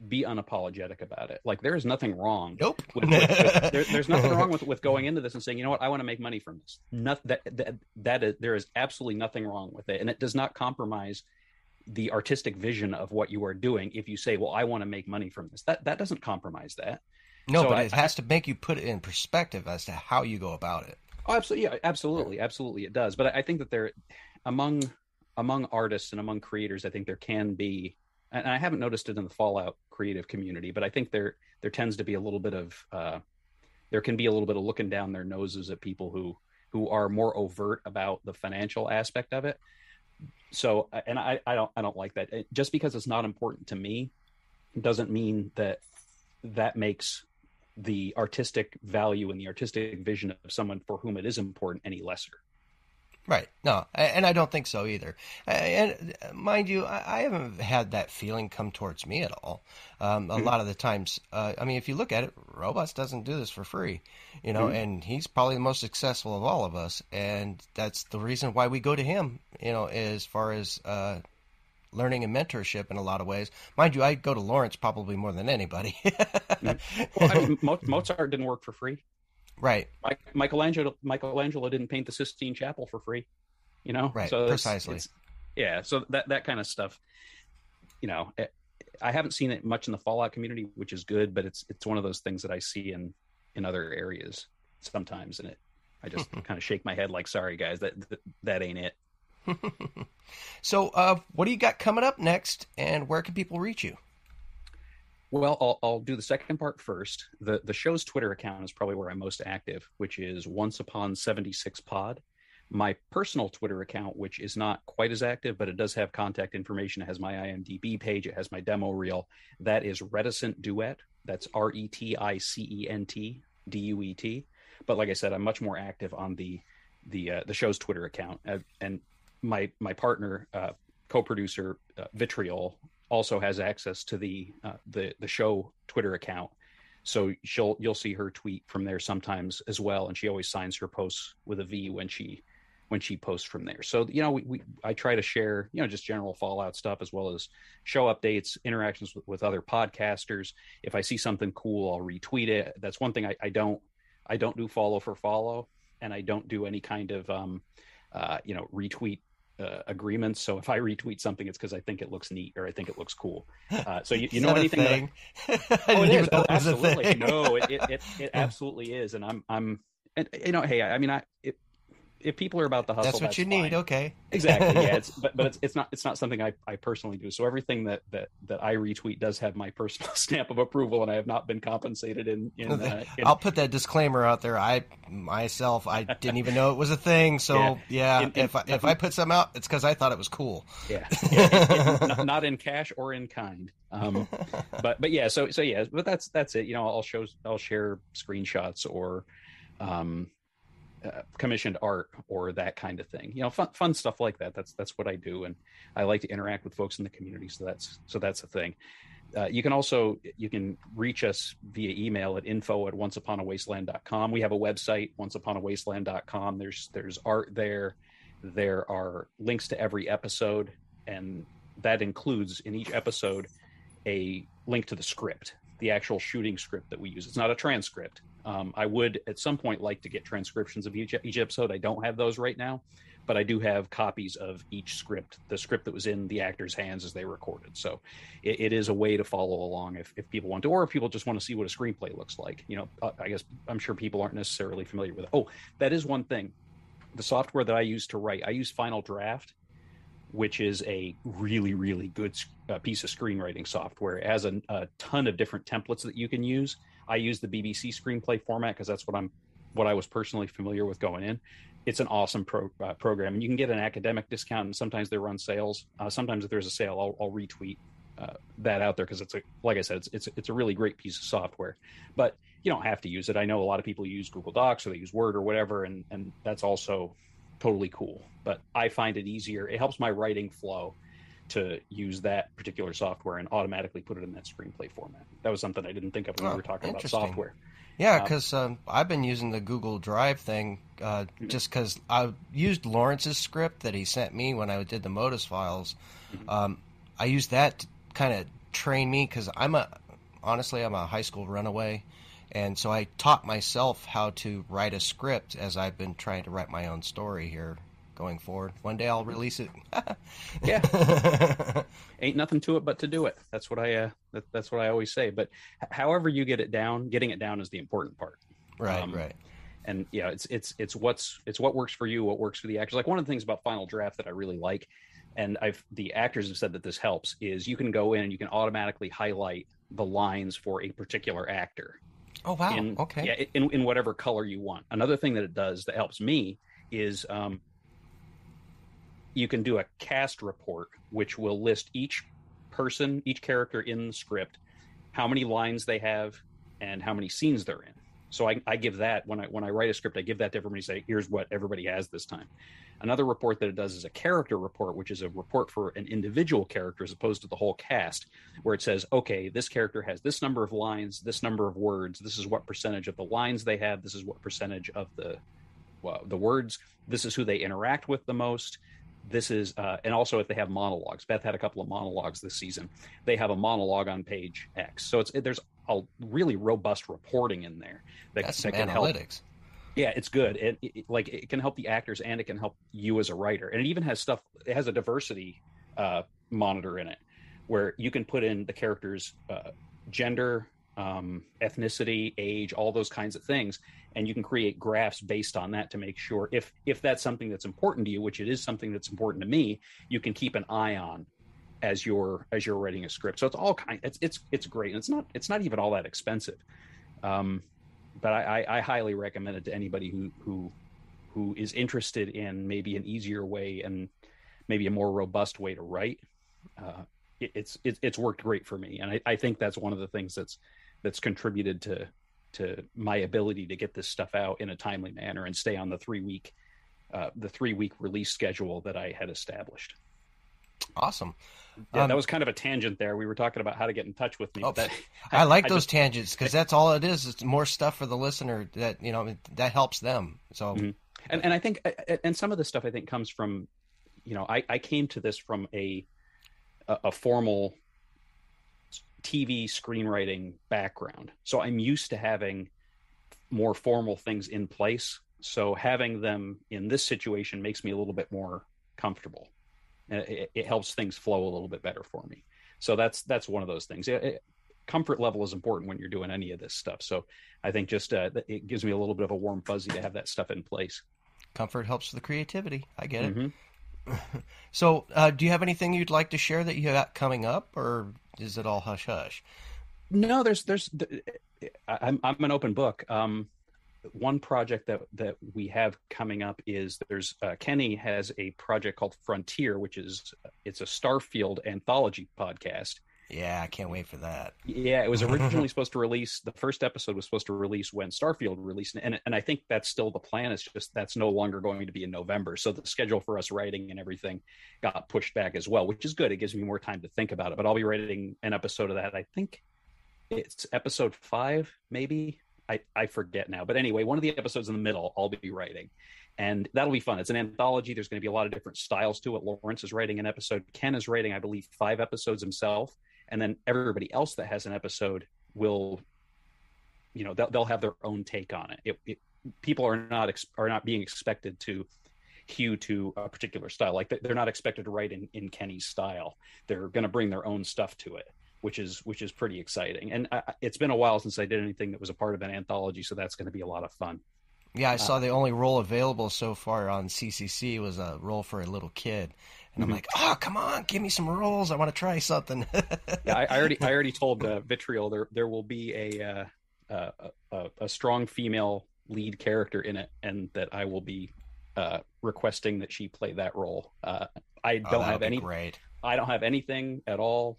be unapologetic about it. Like there is nothing wrong. Nope. With, with, with, there, there's nothing wrong with, with going into this and saying, you know what, I want to make money from this. Not, that, that, that is, there is absolutely nothing wrong with it. And it does not compromise the artistic vision of what you are doing. If you say, well, I want to make money from this, that, that doesn't compromise that. No, so but I, it has I, to make you put it in perspective as to how you go about it. Oh, absolutely. Yeah, absolutely. Absolutely. It does. But I think that there, among, among artists and among creators, I think there can be and I haven't noticed it in the Fallout creative community, but I think there there tends to be a little bit of uh, there can be a little bit of looking down their noses at people who who are more overt about the financial aspect of it. So, and I, I don't I don't like that. Just because it's not important to me doesn't mean that that makes the artistic value and the artistic vision of someone for whom it is important any lesser. Right. No, and I don't think so either. And mind you, I haven't had that feeling come towards me at all. Um, a mm-hmm. lot of the times, uh, I mean, if you look at it, Robots doesn't do this for free, you know, mm-hmm. and he's probably the most successful of all of us, and that's the reason why we go to him, you know, as far as uh, learning and mentorship in a lot of ways. Mind you, I go to Lawrence probably more than anybody. mm-hmm. well, I mean, Mozart didn't work for free. Right. Michelangelo Michelangelo didn't paint the Sistine Chapel for free. You know. Right. So precisely. It's, yeah. So that that kind of stuff. You know, it, I haven't seen it much in the Fallout community, which is good, but it's it's one of those things that I see in in other areas sometimes, and it I just kind of shake my head like, sorry guys, that that, that ain't it. so, uh, what do you got coming up next, and where can people reach you? Well, I'll, I'll, do the second part first. The the show's Twitter account is probably where I'm most active, which is Once Upon 76 Pod. My personal Twitter account, which is not quite as active, but it does have contact information. It has my IMDb page. It has my demo reel. That is Reticent Duet. That's R E T I C E N T D U E T. But like I said, I'm much more active on the the uh, the show's Twitter account. Uh, and my my partner, uh, co-producer uh, Vitriol, also has access to the uh, the the show Twitter account. So she'll you'll see her tweet from there sometimes as well, and she always signs her posts with a V when she when she posts from there. So you know, we, we I try to share you know just general Fallout stuff as well as show updates, interactions with, with other podcasters. If I see something cool, I'll retweet it. That's one thing I, I don't I don't do follow for follow, and I don't do any kind of um, uh, you know retweet uh, agreements. So if I retweet something, it's because I think it looks neat or I think it looks cool. Uh, so you, you know anything? That I, oh, it is. Oh, absolutely. no, it, it, it, it absolutely is. And I'm I'm and you know, hey, I mean, I it, if people are about the hustle, that's what that's you fine. need. Okay, exactly. Yeah, it's, but but it's it's not it's not something I, I personally do. So everything that that that I retweet does have my personal stamp of approval, and I have not been compensated in. in, uh, in I'll put that disclaimer out there. I myself I didn't even know it was a thing. So yeah, yeah in, if I, if I put some out, it's because I thought it was cool. Yeah, yeah not, not, in cash or in kind. Um, but but yeah, so so yeah, but that's that's it. You know, I'll show I'll share screenshots or um uh, commissioned art or that kind of thing. You know, fun fun stuff like that. That's that's what I do, and I like to interact with folks in the community. So that's so that's a thing. Uh, you can also you can reach us via email at info at onceuponawasteland.com. We have a website, onceuponawasteland.com. There's there's art there. There are links to every episode, and that includes in each episode a link to the script, the actual shooting script that we use. It's not a transcript. Um, I would at some point like to get transcriptions of each, each episode. I don't have those right now, but I do have copies of each script, the script that was in the actors' hands as they recorded. So it, it is a way to follow along if, if people want to, or if people just want to see what a screenplay looks like. You know, uh, I guess I'm sure people aren't necessarily familiar with it. Oh, that is one thing. The software that I use to write, I use Final Draft, which is a really, really good uh, piece of screenwriting software. It has a, a ton of different templates that you can use. I use the BBC screenplay format because that's what I'm what I was personally familiar with going in. It's an awesome pro, uh, program, and you can get an academic discount. And sometimes they run sales. Uh, sometimes if there's a sale, I'll, I'll retweet uh, that out there because it's a like I said, it's, it's it's a really great piece of software. But you don't have to use it. I know a lot of people use Google Docs or they use Word or whatever, and and that's also totally cool. But I find it easier. It helps my writing flow to use that particular software and automatically put it in that screenplay format. That was something I didn't think of when Oh, we were talking about software. Yeah, Um, because um, I've been using the Google Drive thing uh, just because I used Lawrence's script that he sent me when I did the Modus files. Um, I used that to kind of train me because I'm a honestly I'm a high school runaway, and so I taught myself how to write a script as I've been trying to write my own story here going forward. One day I'll release it. Yeah. Ain't nothing to it but to do it. That's what I uh, that, that's what I always say. But h- however you get it down, getting it down is the important part. right, Um, right. and yeah it's it's it's what's it's what works for you what works for the actors like one of the things about final draft that i really like and i've the actors have said that this helps is you can go in and you can automatically highlight the lines for a particular actor Oh wow. in okay. yeah in, in whatever color you want another thing that it does that helps me is um you can do a cast report which will list each person each character in the script how many lines they have and how many scenes they're in so I, I give that when I when I write a script, I give that to everybody. Say, here's what everybody has this time. Another report that it does is a character report, which is a report for an individual character as opposed to the whole cast, where it says, okay, this character has this number of lines, this number of words. This is what percentage of the lines they have. This is what percentage of the well, the words. This is who they interact with the most. This is, uh, and also if they have monologues. Beth had a couple of monologues this season. They have a monologue on page X. So it's there's a really robust reporting in there that, That's that can help. analytics. Yeah, it's good. It, it, it- like it can help the actors and it can help you as a writer. And it even has stuff. It has a diversity uh, monitor in it where you can put in the characters' uh, gender, um, ethnicity, age, all those kinds of things, and you can create graphs based on that to make sure if if that's something that's important to you, which it is something that's important to me, you can keep an eye on as you're as you're writing a script. So it's all kind. It's it's it's great, and it's not it's not even all that expensive. Um, but I, I, I highly recommend it to anybody who who who is interested in maybe an easier way and maybe a more robust way to write. Uh, it, it's it, it's worked great for me, and I, I think that's one of the things that's that's contributed to to my ability to get this stuff out in a timely manner and stay on the three week uh, the three week release schedule that I had established. Awesome. Yeah, Um, that was kind of a tangent there. We were talking about how to get in touch with me. Oh, that, I like I those just- tangents because that's all it is. It's more stuff for the listener that you know that helps them. So Mhm. and and I think and some of this stuff I think comes from you know I I came to this from a a, a formal TV screenwriting background, so I'm used to having more formal things in place. So having them in this situation makes me a little bit more comfortable. It, it helps things flow a little bit better for me. So that's that's one of those things. It- it- comfort level is important when you're doing any of this stuff. So I think just uh, it gives me a little bit of a warm fuzzy to have that stuff in place. comfort helps the creativity. I get it. So, uh, do you have anything you'd like to share that you got coming up, or is it all hush hush? No, there's there's I'm I'm an open book. Um, one project that that we have coming up is there's uh, Kenny has a project called Frontier, which is it's a Starfield anthology podcast, Yeah, I can't wait for that. Yeah, it was originally supposed to release. The first episode was supposed to release when Starfield released, and and I think that's still the plan. It's just that's no longer going to be in November. So the schedule for us writing and everything got pushed back as well, which is good. It gives me more time to think about it. But I'll be writing an episode of that. I think it's episode five, maybe. I I forget now. But anyway, one of the episodes in the middle, I'll be writing, and that'll be fun. It's an anthology. There's going to be a lot of different styles to it. Lawrence is writing an episode. Ken is writing, I believe, five episodes himself and then everybody else that has an episode will you know they'll, they'll have their own take on it, it, it people are not ex- are not being expected to hew to a particular style. Like they're not expected to write in, in kenny's style. They're going to bring their own stuff to it which is which is pretty exciting. And I, it's been a while since i did anything that was a part of an anthology so that's going to be a lot of fun. Yeah i saw uh, the only role available so far on ccc was a role for a little kid and I'm mm-hmm. like, oh, come on, give me some rolls. I want to try something. yeah, I, I, already, I already told uh, Vitriol there, there will be a, uh, a, a strong female lead character in it, and that I will be uh, requesting that she play that role. Uh, I oh, don't oh, have any. Great. I don't have anything at all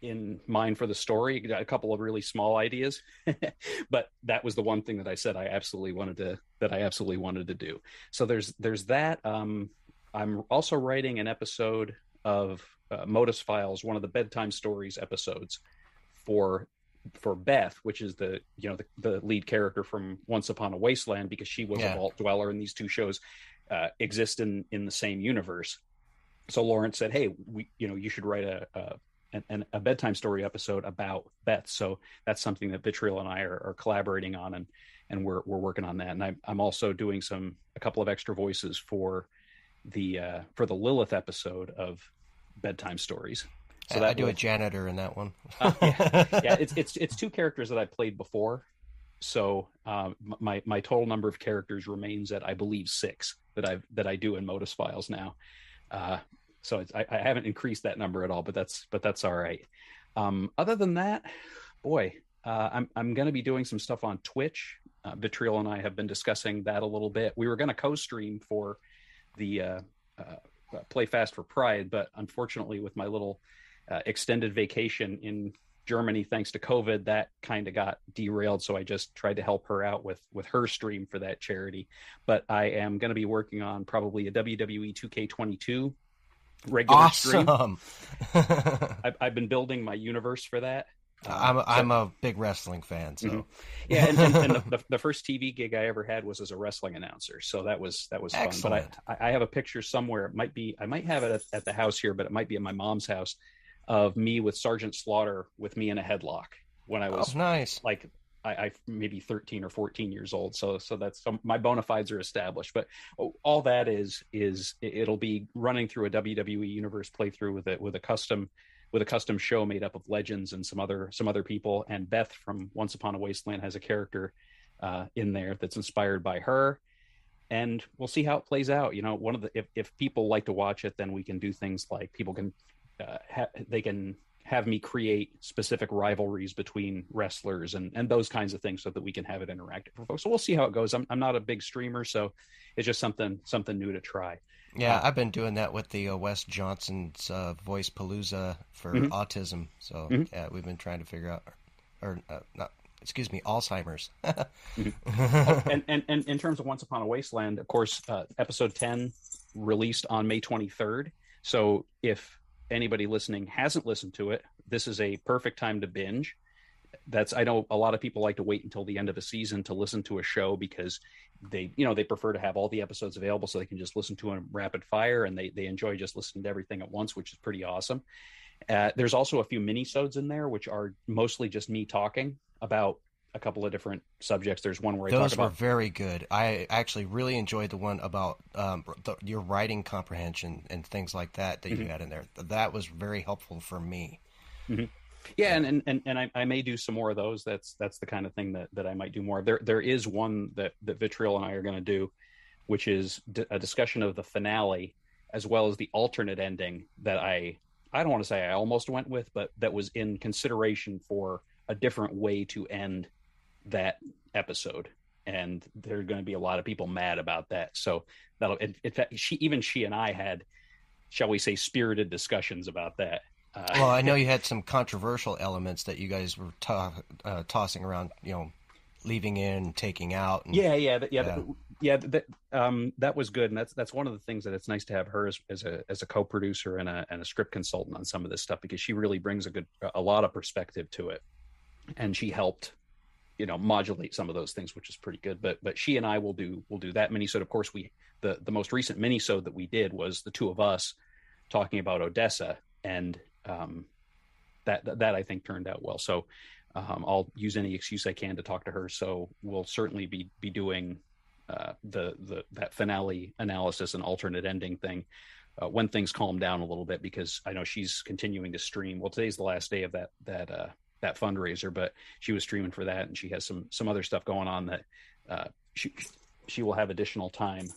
in mind for the story. A couple of really small ideas, but that was the one thing that I said I absolutely wanted to that I absolutely wanted to do. So there's there's that. Um, I'm also writing an episode of uh, Modus Files, one of the bedtime stories episodes for for Beth, which is the you know the, the lead character from Once Upon a Wasteland, because she was yeah. a vault dweller, and these two shows uh, exist in in the same universe. So Lawrence said, "Hey, we you know you should write a, a an, a bedtime story episode about Beth. So that's something that Vitriol and I are, are, collaborating on, and and we're we're working on that. And I, I'm also doing some a couple of extra voices for the uh, for the Lilith episode of bedtime stories. So that I do was, a janitor in that one. uh, yeah, yeah, it's it's it's two characters that I played before. So um, my my total number of characters remains at I believe six that I that I do in Modus Files now. Uh, so I, I, haven't increased that number at all, but that's but that's all right. Um, other than that, boy, uh, I'm I'm going to be doing some stuff on Twitch. Uh, Vitriol and I have been discussing that a little bit. We were going to co-stream for the uh, uh, Play Fast for Pride, but unfortunately, with my little uh, extended vacation in Germany, thanks to COVID, that kind of got derailed. So I just tried to help her out with with her stream for that charity. But I am going to be working on probably a WWE 2K22 regular awesome. stream. I've, I've been building my universe for that. I'm a, so, I'm a big wrestling fan, so mm-hmm. yeah. And, and, and the, the, first TV gig I ever had was as a wrestling announcer, so that was that was Excellent. fun. But I, I have a picture somewhere. It might be I might have it at, at, the house here, but it might be at my mom's house of me with Sergeant Slaughter with me in a headlock when I was oh, nice. Like I, I maybe 13 or 14 years old. So so that's some, my bona fides are established. But all that is is it'll be running through a WWE universe playthrough with it with a custom with a custom show made up of legends and some other some other people. And Beth from Once Upon a Wasteland has a character uh, in there that's inspired by her. And we'll see how it plays out. You know, one of the if, if people like to watch it, then we can do things like people can uh, ha- they can have me create specific rivalries between wrestlers and, and those kinds of things so that we can have it interactive for folks. So we'll see how it goes. I'm, I'm not a big streamer, so it's just something something new to try. Yeah, uh, I've been doing that with the uh, Wes Johnson's uh, Voice Palooza for mm-hmm. autism. So mm-hmm. yeah, we've been trying to figure out, or uh, not, excuse me, Alzheimer's. mm-hmm. oh, and, and, and in terms of Once Upon a Wasteland, of course, uh, episode ten released on May 23rd. So if anybody listening hasn't listened to it, this is a perfect time to binge that's I know a lot of people like to wait until the end of a season to listen to a show because they you know they prefer to have all the episodes available so they can just listen to them rapid fire and they they enjoy just listening to everything at once, which is pretty awesome. Uh, there's also a few mini-sodes in there which are mostly just me talking about a couple of different subjects. There's one where I those were about... very good. I actually really enjoyed the one about um, the, your writing comprehension and things like that that mm-hmm. you had in there. That was very helpful for me. Mm-hmm yeah and and, and I, I, may do some more of those. That's that's the kind of thing that that i might do more. There there is one that that vitriol and i are going to do which is d- a discussion of the finale as well as the alternate ending that i i don't want to say i almost went with but that was in consideration for a different way to end that episode. And there are going to be a lot of people mad about that. So that'll in, in fact she even she and i had shall we say spirited discussions about that Uh, Well, I know you had some controversial elements that you guys were to- uh, tossing around. You know, leaving in, taking out. And, yeah, yeah, that- yeah, Yeah. that- yeah. That um, that was good, and that's that's one of the things that it's nice to have her as, as a as a co-producer and a and a script consultant on some of this stuff because she really brings a good a lot of perspective to it, and she helped, you know, modulate some of those things, which is pretty good. But but she and I will do will do that mini. So of course we the the most recent mini so that we did was the two of us talking about Odessa, and um, that that, I think turned out well. So um, I'll use any excuse I can to talk to her. So we'll certainly be be doing uh, the the that finale analysis and alternate ending thing uh, when things calm down a little bit because I know she's continuing to stream. Well, today's the last day of that that uh, that fundraiser, but she was streaming for that, and she has some some other stuff going on that uh, she she will have additional time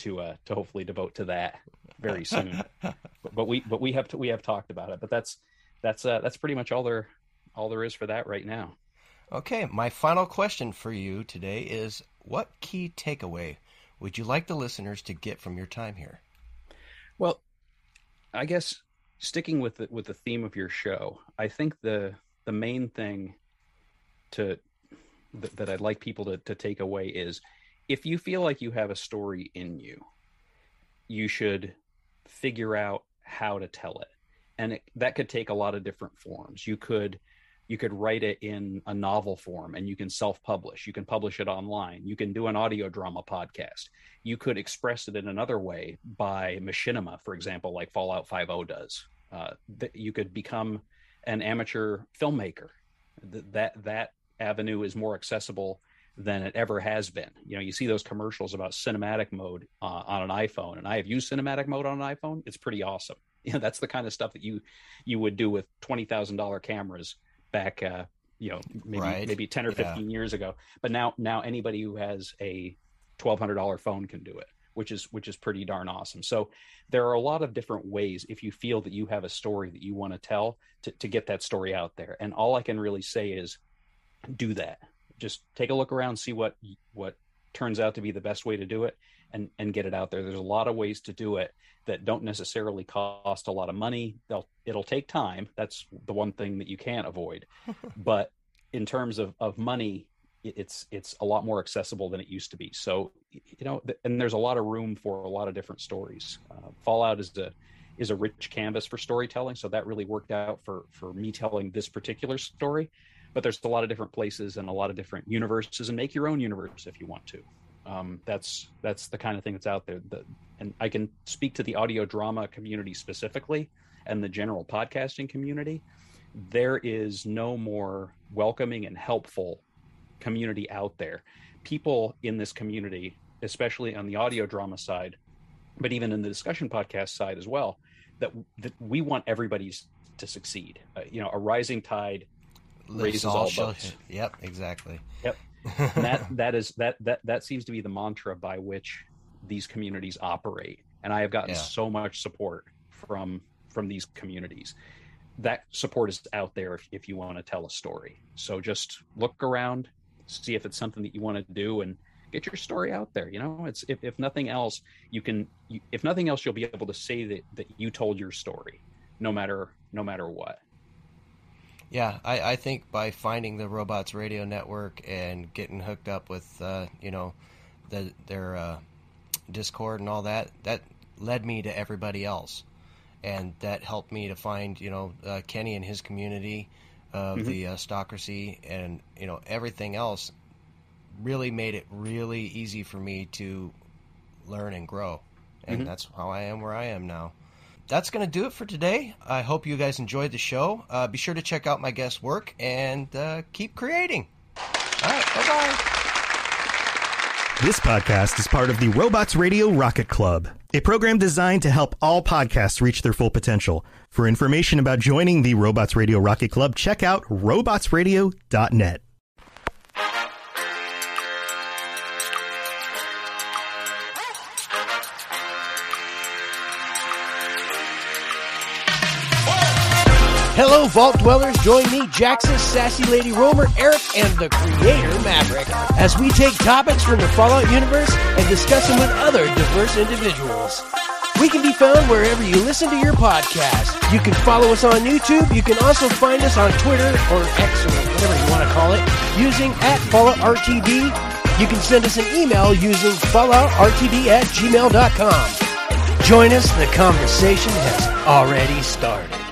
to uh, to hopefully devote to that very soon. but, but we but we have to, we have talked about it. But that's that's uh, that's pretty much all there all there is for that right now. Okay, my final question for you today is: What key takeaway would you like the listeners to get from your time here? Well, I guess sticking with the, with the theme of your show, I think the the main thing to that, that I'd like people to, to take away is if you feel like you have a story in you, you should figure out how to tell it, and it, that could take a lot of different forms. You could you could write it in a novel form and you can self-publish. You can publish it online. You can do an audio drama podcast. You could express it in another way by machinima for example like fallout 50 does. Uh, that you could become an amateur filmmaker. Th- that that avenue is more accessible than it ever has been. You know you see those commercials about cinematic mode uh, on an iphone and i have used cinematic mode on an iphone. It's pretty awesome. You know that's the kind of stuff that you you would do with $20000 cameras back uh you know maybe Right. maybe 10 or Yeah. 15 years ago. But now now anybody who has a $1200 phone can do it which is which is pretty darn awesome. So there are a lot of different ways if you feel that you have a story that you want to tell to, to get that story out there. And all i can really say is do that just take a look around see what what turns out to be the best way to do it and and get it out there. There's a lot of ways to do it that don't necessarily cost a lot of money. They'll it'll take time. That's the one thing that you can't avoid. But in terms of of money it's it's a lot more accessible than it used to be. So you know and there's a lot of room for a lot of different stories. Uh, fallout is a is a rich canvas for storytelling. So that really worked out for for me telling this particular story but there's a lot of different places and a lot of different universes and make your own universe if you want to. Um, that's that's the kind of thing that's out there the, and i can speak to the audio drama community specifically and the general podcasting community. There is no more welcoming and helpful community out there. People in this community especially on the audio drama side but even in the discussion podcast side as well that, that we want everybody's to succeed. Uh, you know a rising tide raises all shall- boats Yep, exactly. Yep. And that that is that that that seems to be the mantra by which these communities operate. And I have gotten Yeah. so much support from from these communities. That support is out there if, if you want to tell a story. So just look around, see if it's something that you want to do, and get your story out there. You know, it's if, if nothing else, you can. You, if nothing else, you'll be able to say that that you told your story, no matter no matter what. Yeah, I, I think by finding the Robots Radio Network and getting hooked up with, uh, you know, the, their uh, Discord and all that, that led me to everybody else. And that helped me to find, you know, uh, Kenny and his community of Mhm. the uh, Stocracy and, you know, everything else really made it really easy for me to learn and grow. And Mhm. that's how I am where I am now that's going to do it for today. I hope you guys enjoyed the show. Uh, be sure to check out my guest work and uh, keep creating. All right, bye bye. This podcast is part of the Robots Radio Rocket Club, a program designed to help all podcasts reach their full potential. For information about joining the Robots Radio Rocket Club, check out robotsradio.net. Hello, Vault Dwellers. Join me, Jackson, Sassy Lady Romer, Eric, and the Creator Maverick as we take topics from the Fallout universe and discuss them with other diverse individuals. We can be found wherever you listen to your podcast. You can follow us on YouTube. You can also find us on Twitter or X or whatever you want to call it using at FalloutRTB. You can send us an email using falloutrtb at gmail.com. Join us, the conversation has already started.